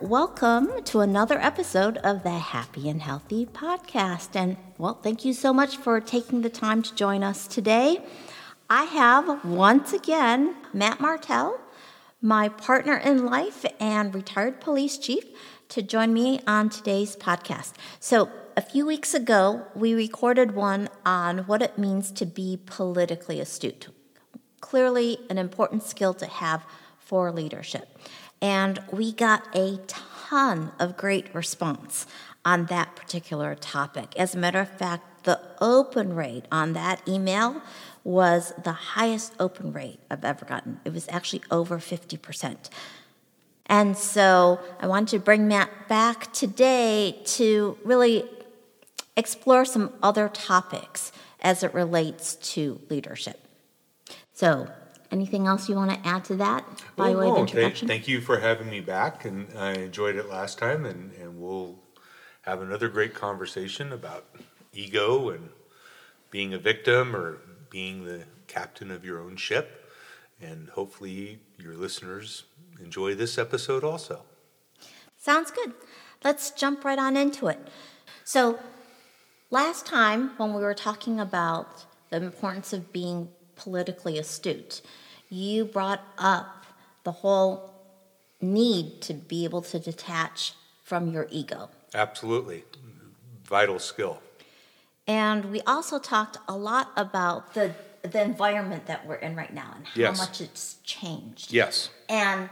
Welcome to another episode of the Happy and Healthy Podcast. And well, thank you so much for taking the time to join us today. I have once again Matt Martell, my partner in life and retired police chief, to join me on today's podcast. So, a few weeks ago, we recorded one on what it means to be politically astute. Clearly, an important skill to have for leadership. And we got a ton of great response on that particular topic. As a matter of fact, the open rate on that email was the highest open rate I've ever gotten. It was actually over 50%. And so I wanted to bring Matt back today to really explore some other topics as it relates to leadership. So, anything else you want to add to that by Oh, way of introduction? Thank, thank you for having me back, and I enjoyed it last time, and, and we'll have another great conversation about ego and being a victim or being the captain of your own ship. And hopefully, your listeners enjoy this episode also. Sounds good. Let's jump right on into it. So, last time when we were talking about the importance of being politically astute, you brought up the whole need to be able to detach from your ego. Absolutely. Vital skill. And we also talked a lot about the the environment that we're in right now and how Yes. much it's changed. Yes. And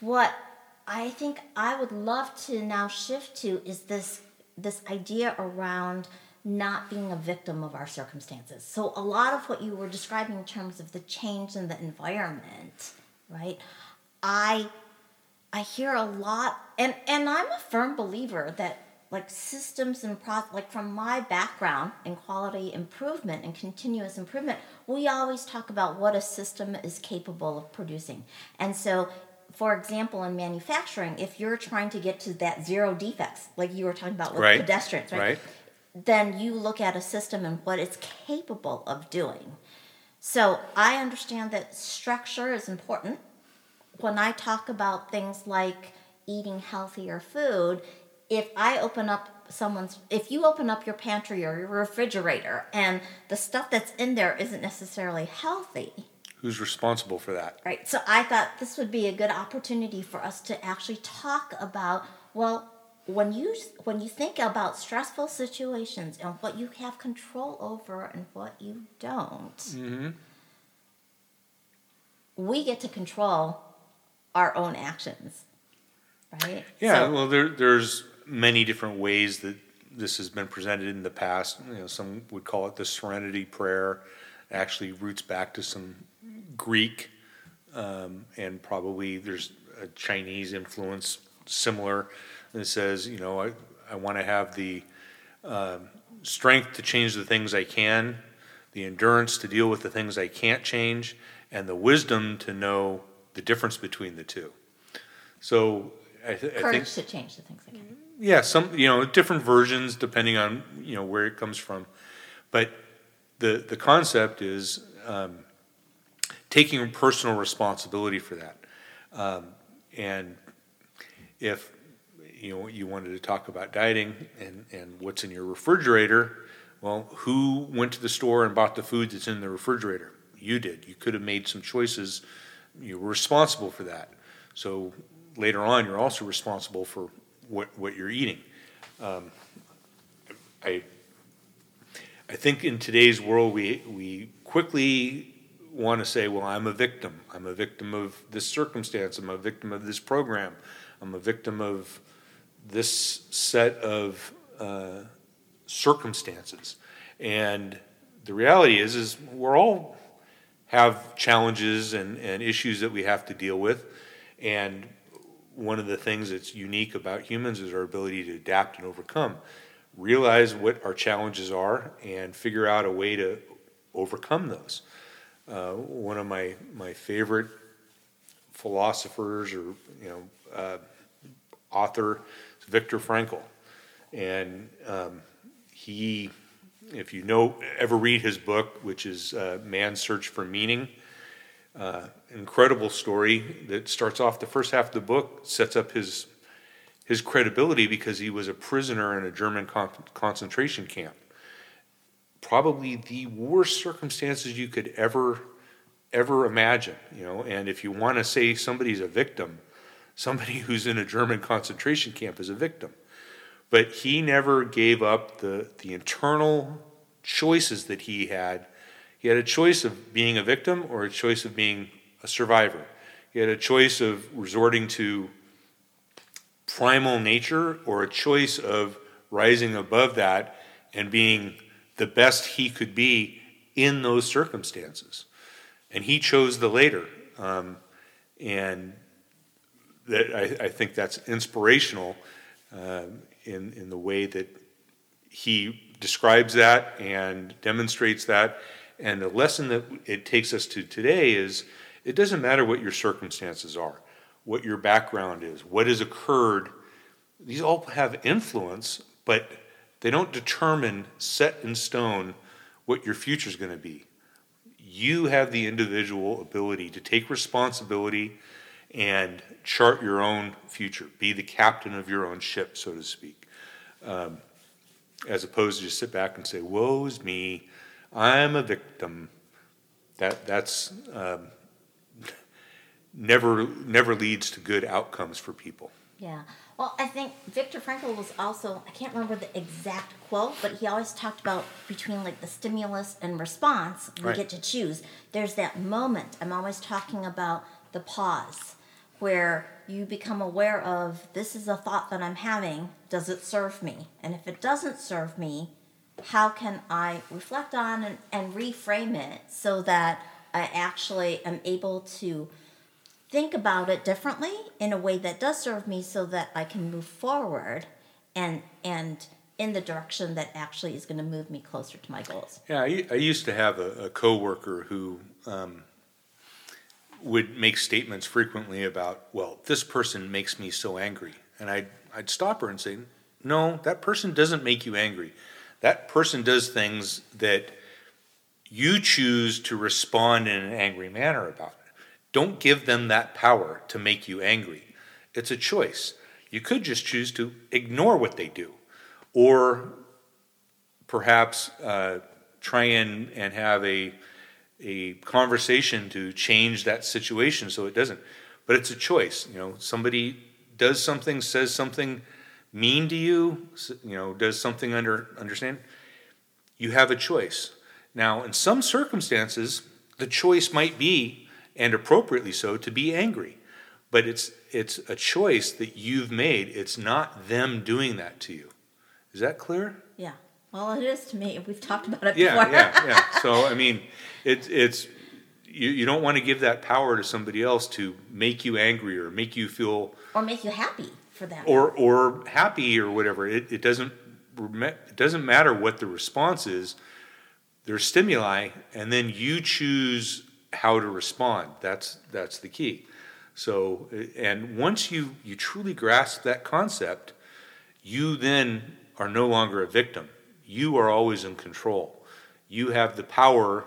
what I think I would love to now shift to is this this idea around not being a victim of our circumstances. So a lot of what you were describing in terms of the change in the environment, right? I I hear a lot and and I'm a firm believer that like systems and pro like from my background in quality improvement and continuous improvement, we always talk about what a system is capable of producing. And so for example, in manufacturing, if you're trying to get to that zero defects, like you were talking about with Right. pedestrians, right? Right. Then you look at a system and what it's capable of doing. So I understand that structure is important. When I talk about things like eating healthier food, if I open up someone's, if you open up your pantry or your refrigerator and the stuff that's in there isn't necessarily healthy, Who's responsible for that? right? So I thought this would be a good opportunity for us to actually talk about, well, when you when you think about stressful situations and what you have control over and what you don't, we get to control our own actions, right? Yeah, So- well, there, there's many different ways that this has been presented in the past. You know, some would call it the Serenity Prayer. It actually roots back to some Greek, um, and probably there's a Chinese influence similar. That says, you know, I, I want to have the um, strength to change the things I can, the endurance to deal with the things I can't change, and the wisdom to know the difference between the two. So I, th- I think courage to change the things that can. yeah, some you know different versions depending on you know where it comes from, but the the concept is um, taking personal responsibility for that, um, and if you know you wanted to talk about dieting and and what's in your refrigerator, well, who went to the store and bought the food that's in the refrigerator? You did. You could have made some choices. You were responsible for that. So later on, you're also responsible for what, what you're eating. Um, I, I think in today's world, we, we quickly want to say, well, I'm a victim. I'm a victim of this circumstance. I'm a victim of this program. I'm a victim of this set of uh, circumstances. And the reality is, is we're all have challenges and, and issues that we have to deal with. And one of the things that's unique about humans is our ability to adapt and overcome. realize what our challenges are, and figure out a way to overcome those. Uh, one of my, my favorite philosophers or you know uh, author Viktor Frankl, and um, he, if you know ever read his book, which is uh, Man's Search for Meaning, uh, incredible story that starts off the first half of the book sets up his his credibility because he was a prisoner in a German con- concentration camp. Probably the worst circumstances you could ever ever imagine, you know. And if you want to say somebody's a victim, somebody who's in a German concentration camp is a victim. But he never gave up the the internal choices that he had. He had a choice of being a victim or a choice of being a survivor. He had a choice of resorting to primal nature or a choice of rising above that and being the best he could be in those circumstances. And he chose the later. Um, and that I, I, think that's inspirational uh, in, in the way that he describes that and demonstrates that. And the lesson that it takes us to today is it doesn't matter what your circumstances are, what your background is, what has occurred. These all have influence, but they don't determine, set in stone, what your future is going to be. You have the individual ability to take responsibility and chart your own future, be the captain of your own ship, so to speak, um, as opposed to just sit back and say, "Woe is me, I'm a victim." That that's um, never never leads to good outcomes for people. Yeah. Well, I think Viktor Frankl was also, I can't remember the exact quote, but he always talked about between like the stimulus and response, we right. get to choose. There's that moment. I'm always talking about the pause where you become aware of this is a thought that I'm having. Does it serve me? And if it doesn't serve me, how can I reflect on and, and reframe it so that I actually am able to think about it differently in a way that does serve me so that I can move forward and and in the direction that actually is going to move me closer to my goals. Yeah, I, I used to have a, a coworker who um, would make statements frequently about, well, this person makes me so angry. And I'd, I'd stop her and say, no, that person doesn't make you angry. That person does things that you choose to respond in an angry manner about. Don't give them that power to make you angry. It's a choice. You could just choose to ignore what they do, or perhaps uh, try and, and have a, a conversation to change that situation so it doesn't. But it's a choice. You know, somebody does something, says something mean to you, you know, does something under understand. You have a choice. Now, in some circumstances, the choice might be and appropriately so, to be angry. But it's, it's a choice that you've made. It's not them doing that to you. Is that clear? Yeah. Well, it is to me. We've talked about it yeah, before. yeah, yeah. So, I mean, it, it's, you, you don't want to give that power to somebody else to make you angry or make you feel. Or make you happy for that. Or, or happy or whatever. It, it doesn't, it doesn't matter what the response is. There's stimuli, and then you choose how to respond. That's that's the key. So, and once you you truly grasp that concept, you then are no longer a victim. You are always in control. You have the power,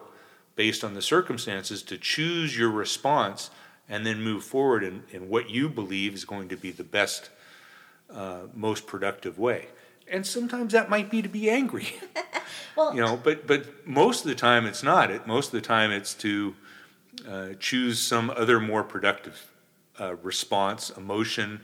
based on the circumstances, to choose your response and then move forward in, in what you believe is going to be the best, uh, most productive way. And sometimes that might be to be angry. well, you know, but but most of the time it's not. It most of the time it's to uh, choose some other more productive uh, response, emotion,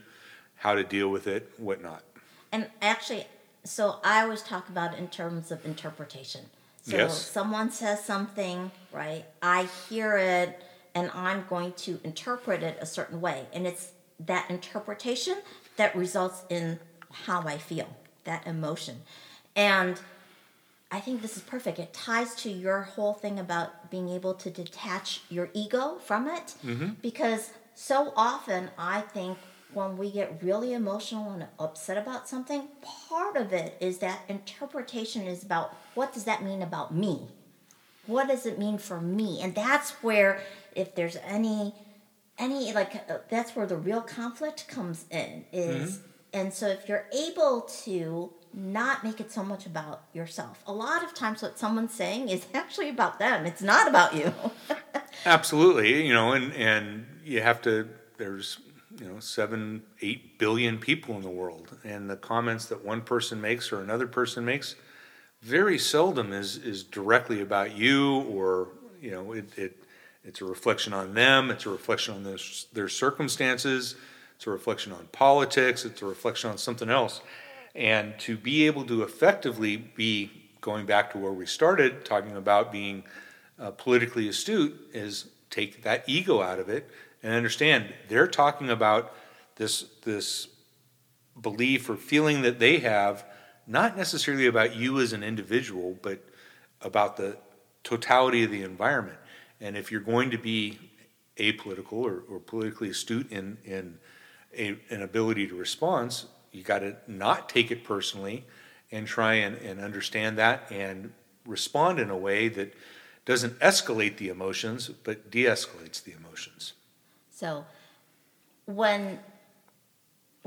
how to deal with it, whatnot. And actually, so I always talk about it in terms of interpretation. So yes. someone says something, right? I hear it and I'm going to interpret it a certain way. And it's that interpretation that results in how I feel, that emotion. And I think this is perfect. It ties to your whole thing about being able to detach your ego from it. Mm-hmm. Because so often I think when we get really emotional and upset about something, part of it is that interpretation is about what does that mean about me? What does it mean for me? And that's where if there's any any like uh, that's where the real conflict comes in is and so if you're able to not make it so much about yourself. A lot of times what someone's saying is actually about them. It's not about you. Absolutely, you know, and and you have to. There's you know seven, eight billion people in the world, and the comments that one person makes or another person makes, very seldom is is directly about you, or you know, it, it it's a reflection on them. It's a reflection on their their circumstances. It's a reflection on politics. It's a reflection on something else, and to be able to effectively be going back to where we started, talking about being uh, politically astute is take that ego out of it and understand they're talking about this this belief or feeling that they have not necessarily about you as an individual but about the totality of the environment. And if you're going to be apolitical or, or politically astute in in a, an ability to respond you got to not take it personally and try and, and understand that and respond in a way that doesn't escalate the emotions but de-escalates the emotions So when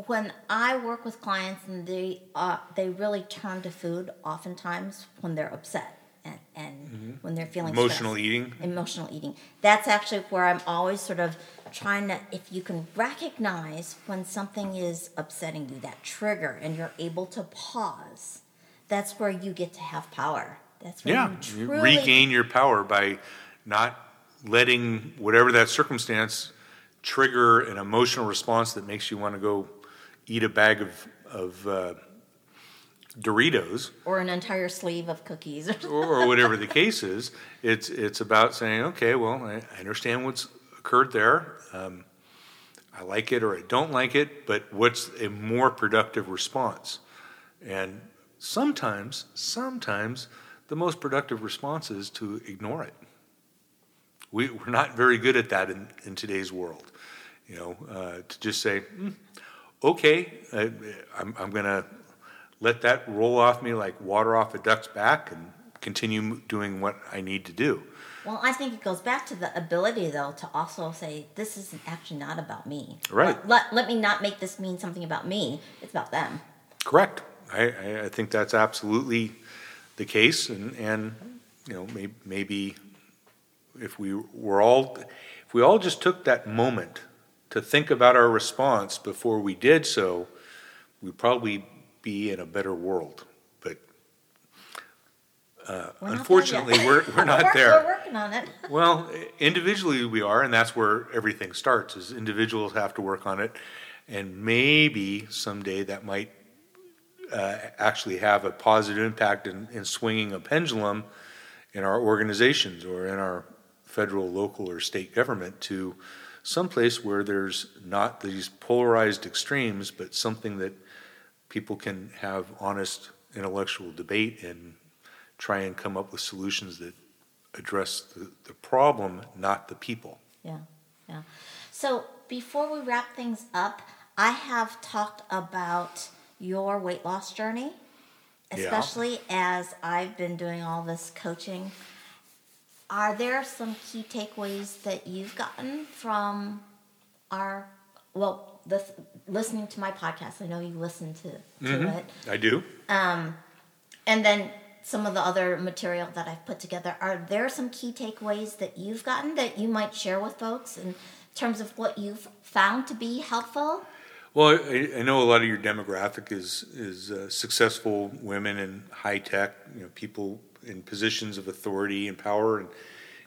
when I work with clients and they uh, they really turn to food oftentimes when they're upset and, and when they're feeling emotional stressed. eating emotional eating. That's actually where I'm always sort of trying to if you can recognize when something is upsetting you, that trigger, and you're able to pause, that's where you get to have power. That's where Yeah, you you regain your power by not letting whatever that circumstance trigger an emotional response that makes you want to go eat a bag of of uh, Doritos or an entire sleeve of cookies. or, or whatever the case is. It's it's about saying, okay, well, I, I understand what's occurred there. Um, I like it or I don't like it, but what's a more productive response? And sometimes, sometimes the most productive response is to ignore it. We, we're not very good at that in, in today's world. You know, uh, to just say, "Hmm, okay, I, I'm, I'm going to let that roll off me like water off a duck's back and continue doing what I need to do. Well, I think it goes back to the ability, though, to also say, this is actually not about me. Right. Let, let, let me not make this mean something about me. It's about them. Correct. I, I, I think that's absolutely the case, and, and you know, may, maybe if we were all, if we all just took that moment to think about our response before we did so, we'd probably be in a better world. But uh, We're unfortunately, we're, we're not We're- there. We're working on it. Well, individually we are, and that's where everything starts. Is individuals have to work on it, and maybe someday that might uh, actually have a positive impact in, in swinging a pendulum in our organizations or in our federal, local, or state government to someplace where there's not these polarized extremes, but something that people can have honest intellectual debate and try and come up with solutions that address the, the problem, not the people. Yeah, yeah. So before we wrap things up, I have talked about your weight loss journey, Yeah. especially as I've been doing all this coaching. Are there some key takeaways that you've gotten from our well, this, listening to my podcast? I know you listen to, to it. I do. Um, and then some of the other material that I've put together. Are there some key takeaways that you've gotten that you might share with folks in terms of what you've found to be helpful? Well, I, I know a lot of your demographic is is uh, successful women in high tech, you know, people in positions of authority and power, and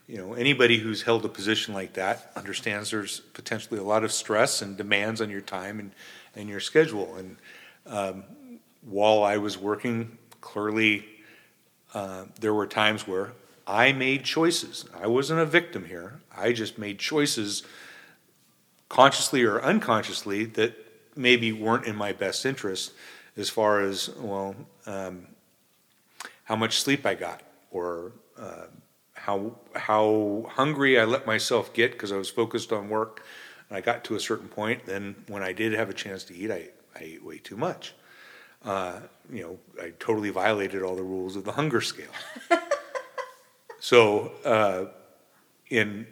you know anybody who's held a position like that understands there's potentially a lot of stress and demands on your time and and your schedule. And um, while I was working, clearly uh, there were times where I made choices. I wasn't a victim here. I just made choices consciously or unconsciously that maybe weren't in my best interest as far as well um, how much sleep I got or uh, how how hungry I let myself get because I was focused on work And I got to a certain point, then when I did have a chance to eat, I, I ate way too much. Uh, you know, I totally violated all the rules of the hunger scale. so, uh, in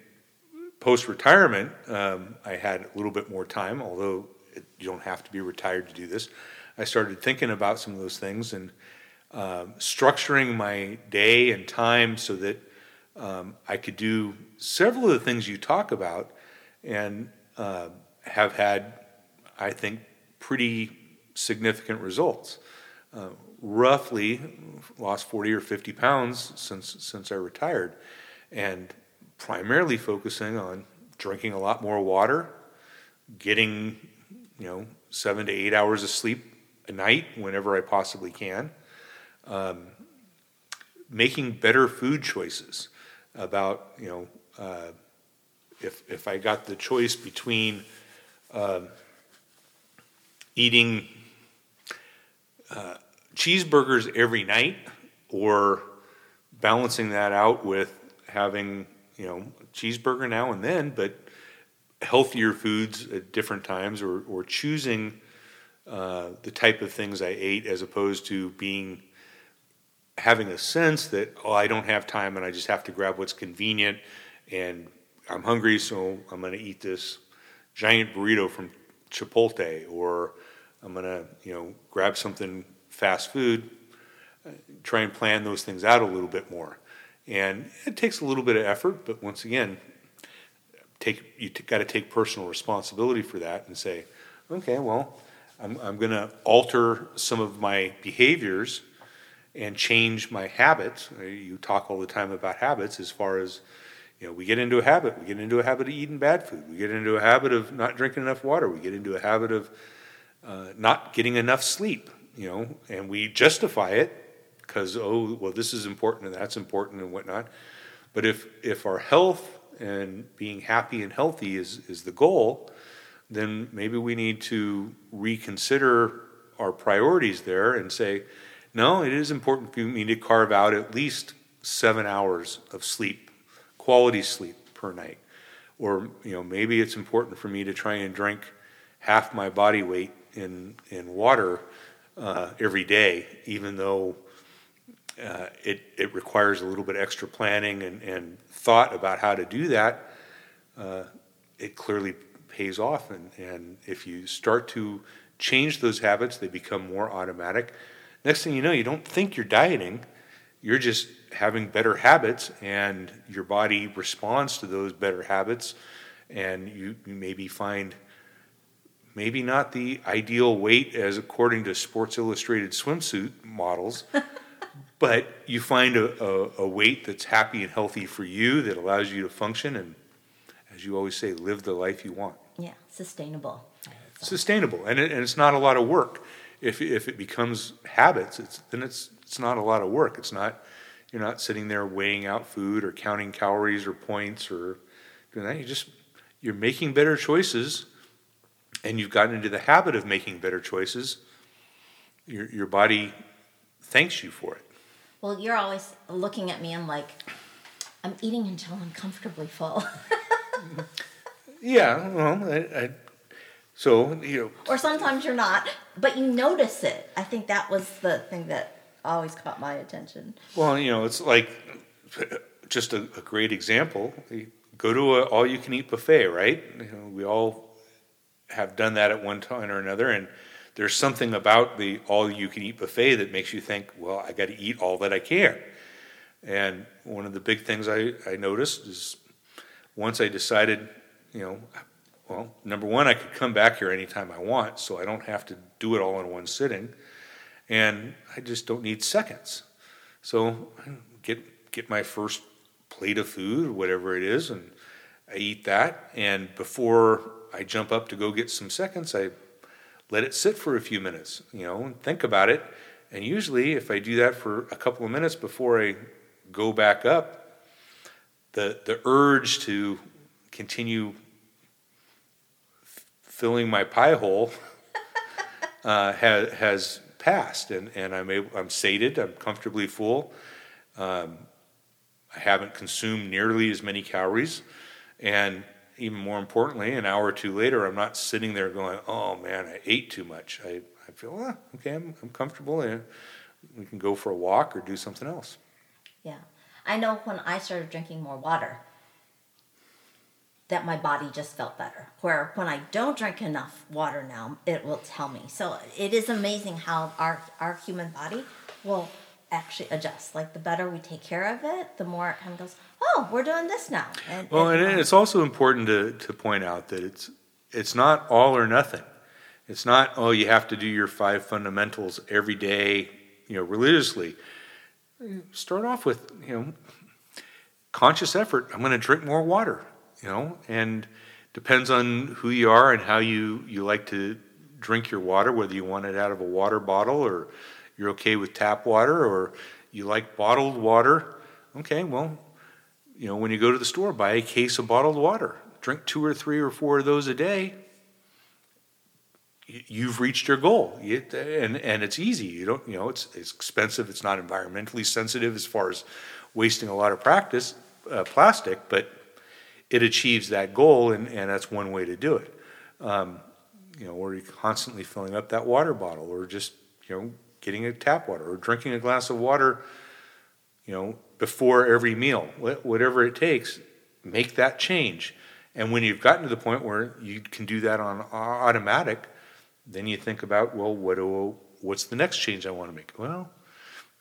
post retirement, um, I had a little bit more time, although you don't have to be retired to do this. I started thinking about some of those things and um, structuring my day and time so that um, I could do several of the things you talk about and uh, have had, I think, pretty significant results. Uh, roughly lost 40 or 50 pounds since since I retired, and primarily focusing on drinking a lot more water, getting you know seven to eight hours of sleep a night whenever I possibly can, um, making better food choices about you know uh, if if I got the choice between um, eating uh, cheeseburgers every night or balancing that out with having you know cheeseburger now and then but healthier foods at different times or, or choosing uh, the type of things I ate as opposed to being having a sense that oh I don't have time and I just have to grab what's convenient and I'm hungry so I'm going to eat this giant burrito from Chipotle or I'm going to you know grab something fast food uh, try and plan those things out a little bit more. And it takes a little bit of effort but once again take you t- got to take personal responsibility for that and say okay well I'm, I'm going to alter some of my behaviors and change my habits. Uh, you talk all the time about habits as far as, you know, we get into a habit. We get into a habit of eating bad food. We get into a habit of not drinking enough water. We get into a habit of uh, not getting enough sleep, you know, and we justify it because, oh, well, this is important and that's important and whatnot. But if, if our health and being happy and healthy is, is the goal, then maybe we need to reconsider our priorities there and say, no, it is important for me to carve out at least seven hours of sleep, quality sleep per night. Or, you know, maybe it's important for me to try and drink half my body weight in, in water uh, every day, even though uh, it, it requires a little bit extra planning and, and thought about how to do that. Uh, it clearly pays off. And, and if you start to change those habits, they become more automatic. Next thing you know, you don't think you're dieting, you're just having better habits, and your body responds to those better habits, and you, you maybe find maybe not the ideal weight as according to Sports Illustrated swimsuit models, but you find a, a, a, weight that's happy and healthy for you that allows you to function and, as you always say, live the life you want. Yeah, sustainable. Sustainable, and, it, and it's not a lot of work if, if it becomes habits, it's, then it's, it's not a lot of work. It's not, you're not sitting there weighing out food or counting calories or points or doing that. You just, you're making better choices and you've gotten into the habit of making better choices. Your, your body thanks you for it. Well, you're always looking at me and like, I'm eating until I'm comfortably full. yeah, well, I, I so, you know. Or sometimes you're not, but you notice it. I think that was the thing that always caught my attention. Well, you know, it's like just a, a great example. You go to a all you can eat buffet, right? You know, we all have done that at one time or another, and there's something about the all you can eat buffet that makes you think, well, I got to eat all that I can. And one of the big things I, I noticed is once I decided, you know, well, number one, I could come back here anytime I want, so I don't have to do it all in one sitting. And I just don't need seconds. So get get my first plate of food, whatever it is, and I eat that. And before I jump up to go get some seconds, I let it sit for a few minutes, you know, and think about it. And usually, if I do that for a couple of minutes before I go back up, the the urge to continue filling my pie hole uh, has, has passed, and, and I'm, able, I'm sated, I'm comfortably full. Um, I haven't consumed nearly as many calories, and even more importantly, an hour or two later, I'm not sitting there going, "Oh man, I ate too much." I, I feel, well, okay, I'm, I'm comfortable, and we can go for a walk or do something else. Yeah, I know when I started drinking more water, that my body just felt better. Where when I don't drink enough water now, it will tell me. So it is amazing how our our human body will actually adjust. Like the better we take care of it, the more it kind of goes, oh, we're doing this now. And, well, and, and it's also important to, to point out that it's it's not all or nothing. It's not oh you have to do your five fundamentals every day, you know, religiously. Start off with you know conscious effort. I'm going to drink more water you know, and depends on who you are and how you, you like to drink your water, whether you want it out of a water bottle or you're okay with tap water or you like bottled water. Okay, well, you know, when you go to the store, buy a case of bottled water. Drink two or three or four of those a day. You've reached your goal, and and it's easy. You don't, you know, it's it's expensive. It's not environmentally sensitive as far as wasting a lot of practice uh, plastic, but it achieves that goal, and, and that's one way to do it. Um, you know, or you're constantly filling up that water bottle, or just you know getting a tap water, or drinking a glass of water, you know, before every meal, whatever it takes, make that change. And when you've gotten to the point where you can do that on automatic, then you think about, well, what do, what's the next change I want to make? Well,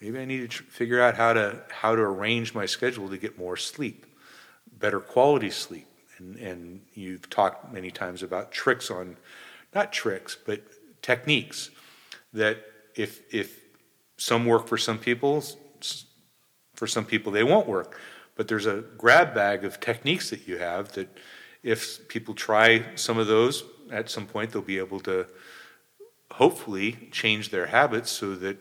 maybe I need to figure out how to how to arrange my schedule to get more sleep better quality sleep. And, and you've talked many times about tricks on, not tricks, but techniques that if, if some work for some people, for some people they won't work. But there's a grab bag of techniques that you have that if people try some of those, at some point they'll be able to hopefully change their habits so that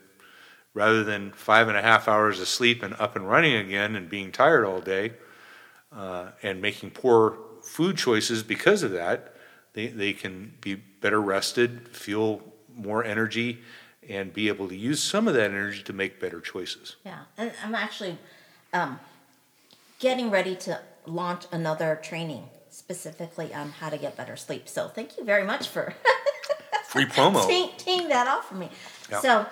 rather than five and a half hours of sleep and up and running again and being tired all day, uh, and making poor food choices because of that, they, they can be better rested, feel more energy, and be able to use some of that energy to make better choices. Yeah, and I'm actually um, getting ready to launch another training specifically on how to get better sleep. So thank you very much for free promo teeing, teeing that off for me. Yep. So,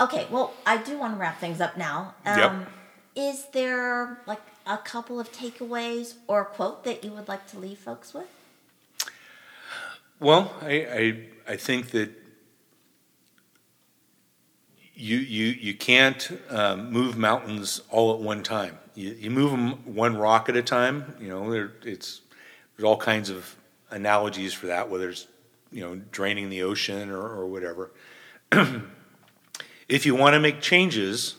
okay, well, I do want to wrap things up now. Um, yep. Is there like a couple of takeaways or a quote that you would like to leave folks with? Well, I, I, I think that you, you, you can't um, move mountains all at one time. You, you move them one rock at a time. You know, there, it's, there's all kinds of analogies for that, whether it's you know draining the ocean or, or whatever. if you want to make changes,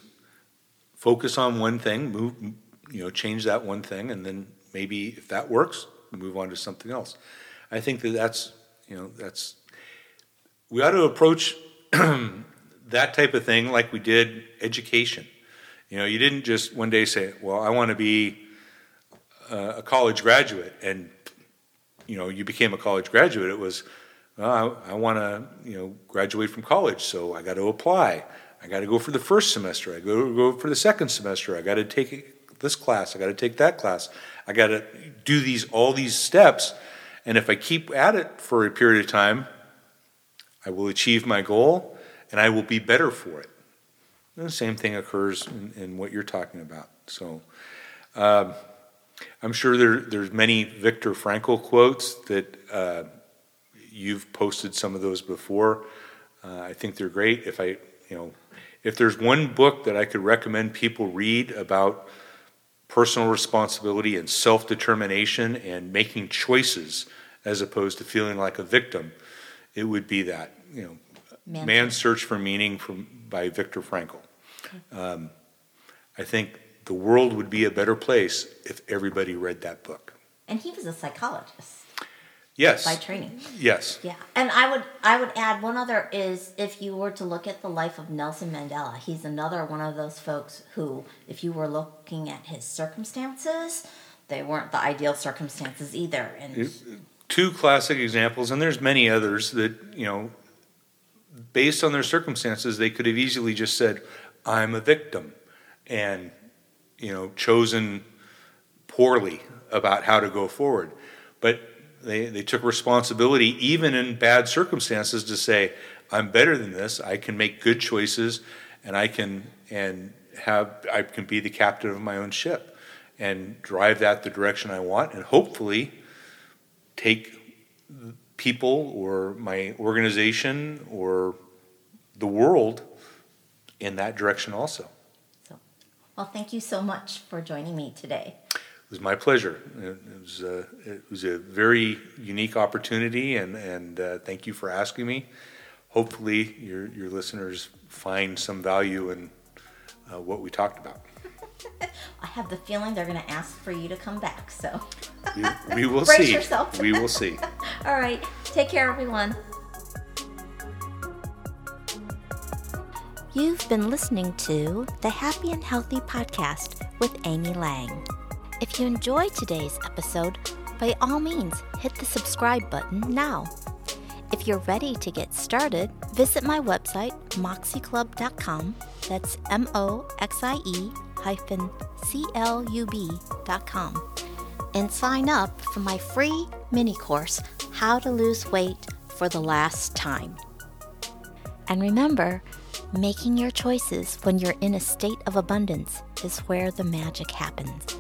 focus on one thing, move you know, change that one thing, and then maybe if that works, move on to something else. I think that that's, you know, that's, we ought to approach that type of thing like we did education. You know, you didn't just one day say, well, I want to be a college graduate, and, you know, you became a college graduate. It was, well, I, I want to, you know, graduate from college, so I got to apply. I got to go for the first semester. I go go for the second semester. I got to take this class, I got to take that class, I got to do these all these steps, and if I keep at it for a period of time, I will achieve my goal, and I will be better for it. And the same thing occurs in, in, what you're talking about. So. Um, I'm sure there, there's many Viktor Frankl quotes that uh, you've posted some of those before. Uh, I think they're great. If I, you know, if there's one book that I could recommend people read about personal responsibility and self determination and making choices as opposed to feeling like a victim, it would be that. You know, Man. Man's Search for Meaning from, by Viktor Frankl. Um, I think the world would be a better place if everybody read that book. And he was a psychologist. Yes. By training. Yes. Yeah. And I would I would add one other is if you were to look at the life of Nelson Mandela, he's another one of those folks who if you were looking at his circumstances, they weren't the ideal circumstances either. And two classic examples and there's many others that, you know, based on their circumstances, they could have easily just said, I'm a victim and you know, chosen poorly about how to go forward but they, they took responsibility, even in bad circumstances, to say, I'm better than this. I can make good choices, and I can and have I can be the captain of my own ship, and drive that the direction I want, and hopefully take people or my organization or the world in that direction also. So, well, thank you so much for joining me today. It was my pleasure. It was, uh, it was a very unique opportunity, and, and uh, thank you for asking me. Hopefully, your, your listeners find some value in uh, what we talked about. I have the feeling they're going to ask for you to come back, so We, we will Brace see. yourself. We will see. all right. Take care, everyone. You've been listening to the Happy and Healthy Podcast with Amy Lang. If you enjoyed today's episode, by all means, hit the subscribe button now. If you're ready to get started, visit my website, moxieclub.com. That's M O X I E hyphen C L U B.com. And sign up for my free mini course, How to Lose Weight for the Last Time. And remember, making your choices when you're in a state of abundance is where the magic happens.